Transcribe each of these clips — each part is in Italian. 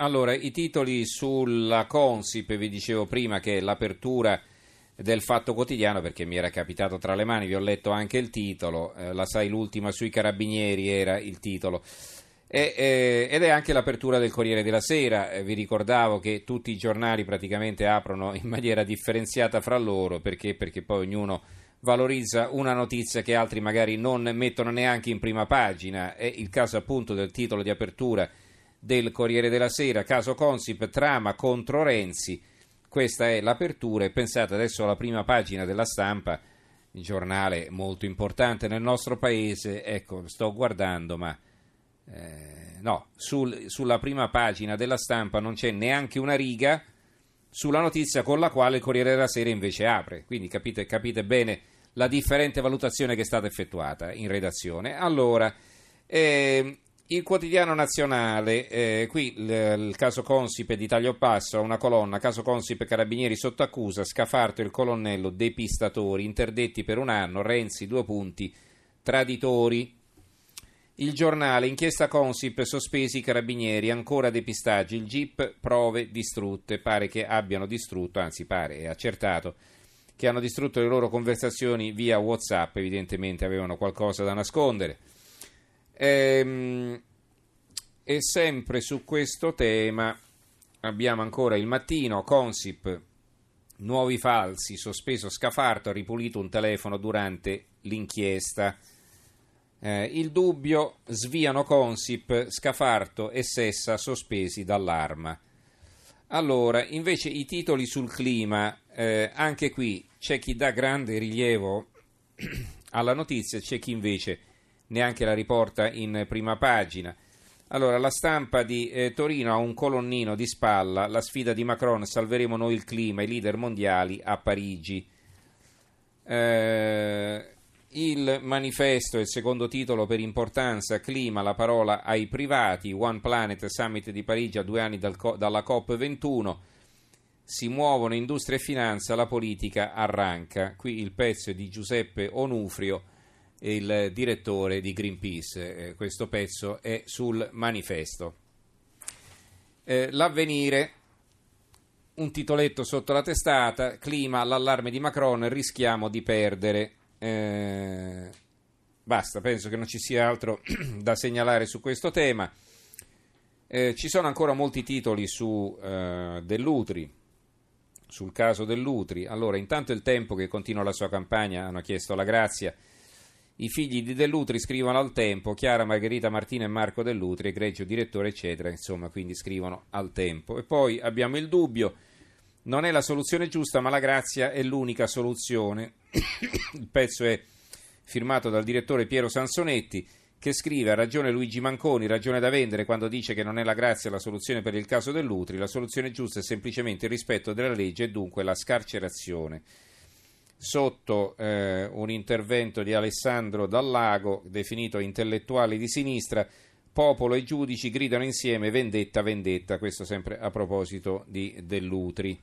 Allora, i titoli sulla Consip, vi dicevo prima che l'apertura del Fatto Quotidiano, perché mi era capitato tra le mani, vi ho letto anche il titolo, eh, la sai l'ultima sui carabinieri era il titolo. E, eh, ed è anche l'apertura del Corriere della Sera, eh, vi ricordavo che tutti i giornali praticamente aprono in maniera differenziata fra loro, perché? Perché poi ognuno valorizza una notizia che altri magari non mettono neanche in prima pagina, è il caso appunto del titolo di apertura del Corriere della Sera, caso Consip, trama contro Renzi. Questa è l'apertura e pensate adesso alla prima pagina della stampa, il giornale molto importante nel nostro paese, ecco, sto guardando, ma eh, no, sul, sulla prima pagina della stampa non c'è neanche una riga sulla notizia con la quale il Corriere della Sera invece apre, quindi capite, capite bene la differente valutazione che è stata effettuata in redazione. Allora, eh, il quotidiano nazionale, eh, qui il, il, caso Consip di taglio passo, una colonna, caso Consip carabinieri sotto accusa, Scafarto il colonnello depistatori, interdetti per un anno, Renzi due punti, traditori. Il giornale, inchiesta Consip, sospesi i carabinieri, ancora depistaggi, il GIP, prove distrutte, pare che abbiano distrutto, anzi pare, è accertato, che hanno distrutto le loro conversazioni via Whatsapp, evidentemente avevano qualcosa da nascondere. Ehm, e sempre su questo tema abbiamo ancora il mattino, Consip, nuovi falsi, sospeso Scafarto, ha ripulito un telefono durante l'inchiesta. Eh, il dubbio, sviano Consip, Scafarto e Sessa sospesi dall'arma. Allora, invece i titoli sul clima, eh, anche qui c'è chi dà grande rilievo alla notizia, c'è chi invece neanche la riporta in prima pagina. Allora, la stampa di eh, Torino ha un colonnino di spalla, la sfida di Macron, salveremo noi il clima, i leader mondiali a Parigi. Eh, il manifesto, il secondo titolo per importanza, clima, la parola ai privati, One Planet Summit di Parigi a due anni dal, dalla COP21, si muovono industria e finanza, la politica arranca. Qui il pezzo è di Giuseppe Onufrio il direttore di Greenpeace. Eh, questo pezzo è sul manifesto. Eh, l'avvenire, un titoletto sotto la testata, clima, l'allarme di Macron, rischiamo di perdere. Eh, basta, penso che non ci sia altro da segnalare su questo tema. Eh, ci sono ancora molti titoli su eh, Dell'Utri, sul caso Dell'Utri. Allora, intanto il tempo che continua la sua campagna hanno chiesto la grazia i figli di Dell'Utri scrivono al tempo, Chiara, Margherita Martina e Marco Dell'Utri, egregio direttore, eccetera, insomma, quindi scrivono al tempo. E poi abbiamo il dubbio, non è la soluzione giusta, ma la grazia è l'unica soluzione. il pezzo è firmato dal direttore Piero Sansonetti, che scrive: Ha ragione Luigi Manconi, ragione da vendere quando dice che non è la grazia la soluzione per il caso dell'Utri. La soluzione giusta è semplicemente il rispetto della legge e dunque la scarcerazione sotto eh, un intervento di Alessandro Dallago, definito intellettuale di sinistra, popolo e giudici gridano insieme vendetta, vendetta, questo sempre a proposito di Dell'Utri.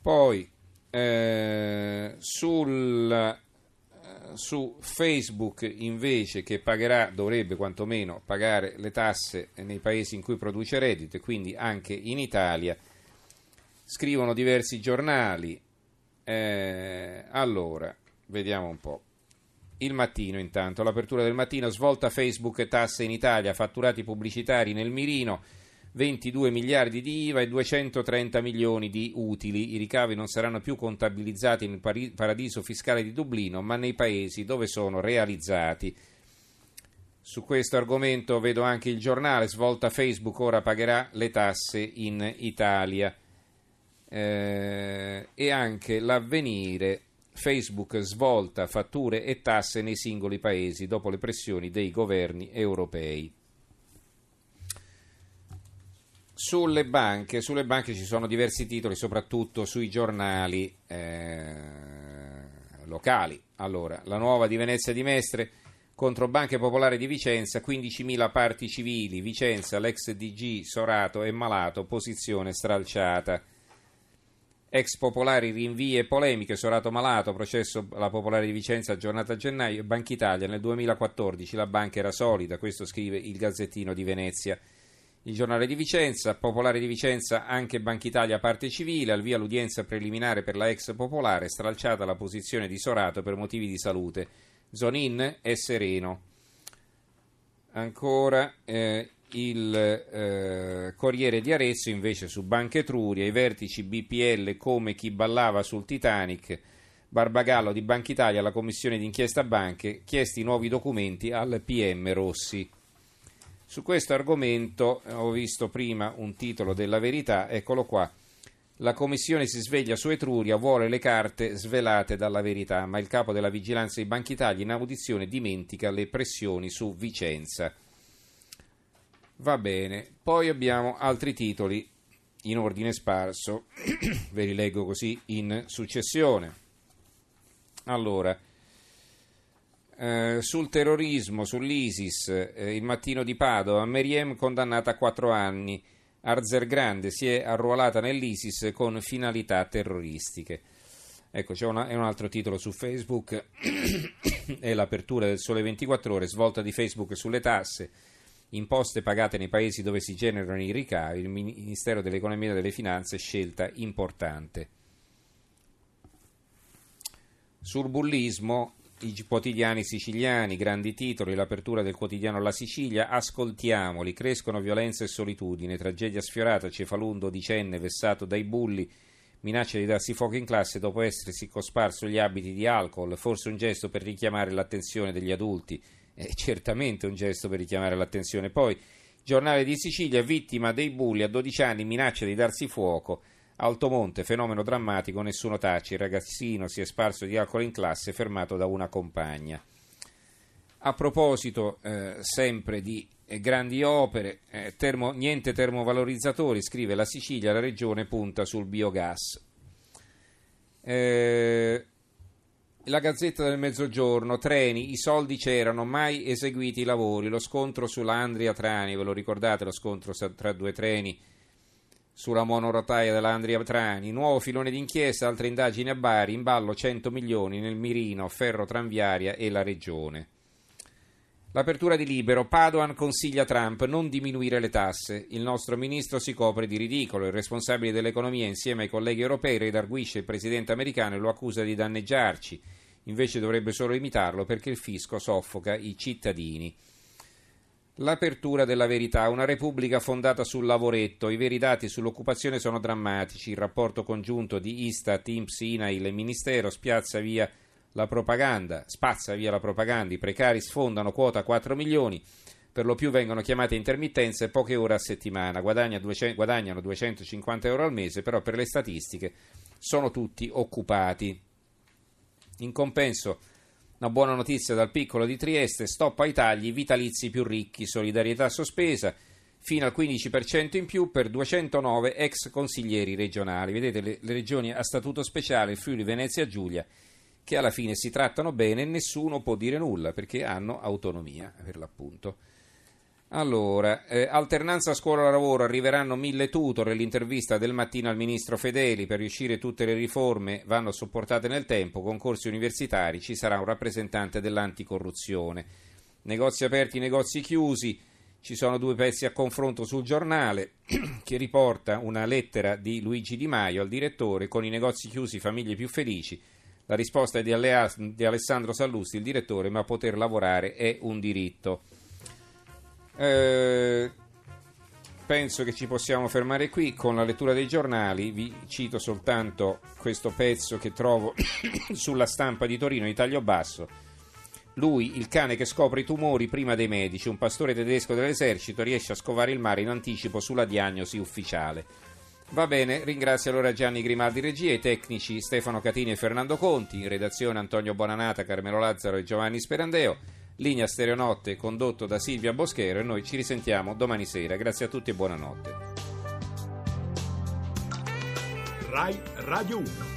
Poi eh, sul, eh, su Facebook invece che pagherà, dovrebbe quantomeno pagare le tasse nei paesi in cui produce reddito e quindi anche in Italia, scrivono diversi giornali, eh, allora, vediamo un po'. Il mattino intanto, l'apertura del mattino, svolta Facebook e tasse in Italia, fatturati pubblicitari nel mirino, 22 miliardi di IVA e 230 milioni di utili. I ricavi non saranno più contabilizzati nel paradiso fiscale di Dublino, ma nei paesi dove sono realizzati. Su questo argomento vedo anche il giornale, svolta Facebook ora pagherà le tasse in Italia eh, e anche l'avvenire Facebook svolta fatture e tasse nei singoli paesi dopo le pressioni dei governi europei. Sulle banche, sulle banche ci sono diversi titoli, soprattutto sui giornali eh, locali. Allora, la nuova di Venezia di Mestre contro Banche Popolari di Vicenza, 15.000 parti civili, Vicenza, l'ex DG Sorato è malato, posizione stralciata. Ex popolari rinvii e polemiche, Sorato Malato, processo alla Popolare di Vicenza, giornata a gennaio, Banca Italia nel 2014, la banca era solida, questo scrive il Gazzettino di Venezia. Il giornale di Vicenza, Popolare di Vicenza, anche Banca Italia parte civile, al via l'udienza preliminare per la ex Popolare, stralciata la posizione di Sorato per motivi di salute. Zonin è sereno. Ancora eh, il eh, Corriere di Arezzo invece su Banca Etruria, i vertici BPL come chi ballava sul Titanic, Barbagallo di Banca Italia alla Commissione d'inchiesta Banche, chiesti nuovi documenti al PM Rossi. Su questo argomento eh, ho visto prima un titolo della verità, eccolo qua. La commissione si sveglia su Etruria, vuole le carte svelate dalla verità, ma il capo della vigilanza di Banca Italia in audizione dimentica le pressioni su Vicenza. Va bene, poi abbiamo altri titoli in ordine sparso, ve li leggo così in successione. Allora, eh, sul terrorismo, sull'ISIS, eh, il mattino di Padova, Meriem condannata a quattro anni. Arzer Grande si è arruolata nell'ISIS con finalità terroristiche. Ecco, c'è una, un altro titolo su Facebook, è l'apertura del Sole 24 Ore, svolta di Facebook sulle tasse, imposte pagate nei paesi dove si generano i ricavi, il Ministero dell'Economia e delle Finanze, scelta importante. Sul bullismo, i quotidiani siciliani, grandi titoli, l'apertura del quotidiano La Sicilia, ascoltiamoli, crescono violenza e solitudine, tragedia sfiorata, Cefalù dodicenne vessato dai bulli, minaccia di darsi fuoco in classe dopo essersi cosparso gli abiti di alcol, forse un gesto per richiamare l'attenzione degli adulti, eh, certamente un gesto per richiamare l'attenzione. Poi, giornale di Sicilia, vittima dei bulli a 12 anni, minaccia di darsi fuoco, Altomonte, fenomeno drammatico, nessuno tace, il ragazzino si è sparso di alcol in classe fermato da una compagna. A proposito eh, sempre di eh, grandi opere, eh, termo, niente termovalorizzatori, scrive la Sicilia, la regione punta sul biogas. Eh, la Gazzetta del Mezzogiorno, treni, i soldi c'erano, mai eseguiti i lavori, lo scontro sulla Andria Trani, ve lo ricordate lo scontro tra due treni? sulla monorotaia dell'Andria Trani, nuovo filone d'inchiesta, altre indagini a Bari, in ballo 100 milioni nel mirino, ferro tranviaria e la regione. L'apertura di Libero, Padoan consiglia Trump non diminuire le tasse. Il nostro ministro si copre di ridicolo. Il responsabile dell'economia insieme ai colleghi europei redarguisce il presidente americano e lo accusa di danneggiarci. Invece dovrebbe solo imitarlo perché il fisco soffoca i cittadini. L'apertura della verità, una repubblica fondata sul lavoretto, i veri dati sull'occupazione sono drammatici, il rapporto congiunto di Istat, INPS, INAIL e Ministero spiazza via la propaganda, spazza via la propaganda, i precari sfondano quota 4 milioni, per lo più vengono chiamate intermittenze poche ore a settimana, guadagnano 250 euro al mese, però per le statistiche sono tutti occupati. In compenso una buona notizia dal piccolo di Trieste, stop ai tagli, vitalizi più ricchi, solidarietà sospesa, fino al 15% in più per 209 ex consiglieri regionali. Vedete le, le regioni a statuto speciale, Friuli Venezia Giulia, che alla fine si trattano bene e nessuno può dire nulla perché hanno autonomia per l'appunto. Allora, eh, alternanza scuola-lavoro, arriveranno mille tutor, l'intervista del mattino al ministro Fedeli, per riuscire tutte le riforme vanno sopportate nel tempo, concorsi universitari, ci sarà un rappresentante dell'anticorruzione. Negozi aperti, negozi chiusi, ci sono due pezzi a confronto sul giornale che riporta una lettera di Luigi Di Maio al direttore con i negozi chiusi, famiglie più felici. La risposta è di, Alea- di Alessandro Sallusti, il direttore, ma poter lavorare è un diritto. Eh, penso che ci possiamo fermare qui con la lettura dei giornali. Vi cito soltanto questo pezzo che trovo sulla stampa di Torino di taglio basso. Lui, il cane che scopre i tumori prima dei medici, un pastore tedesco dell'esercito, riesce a scovare il mare in anticipo sulla diagnosi ufficiale. Va bene, ringrazio allora Gianni Grimaldi regia, i tecnici Stefano Catini e Fernando Conti, in redazione Antonio Bonanata, Carmelo Lazzaro e Giovanni Sperandeo. Linea Stereonotte condotto da Silvia Boschero e noi ci risentiamo domani sera. Grazie a tutti e buonanotte. RAI Radio 1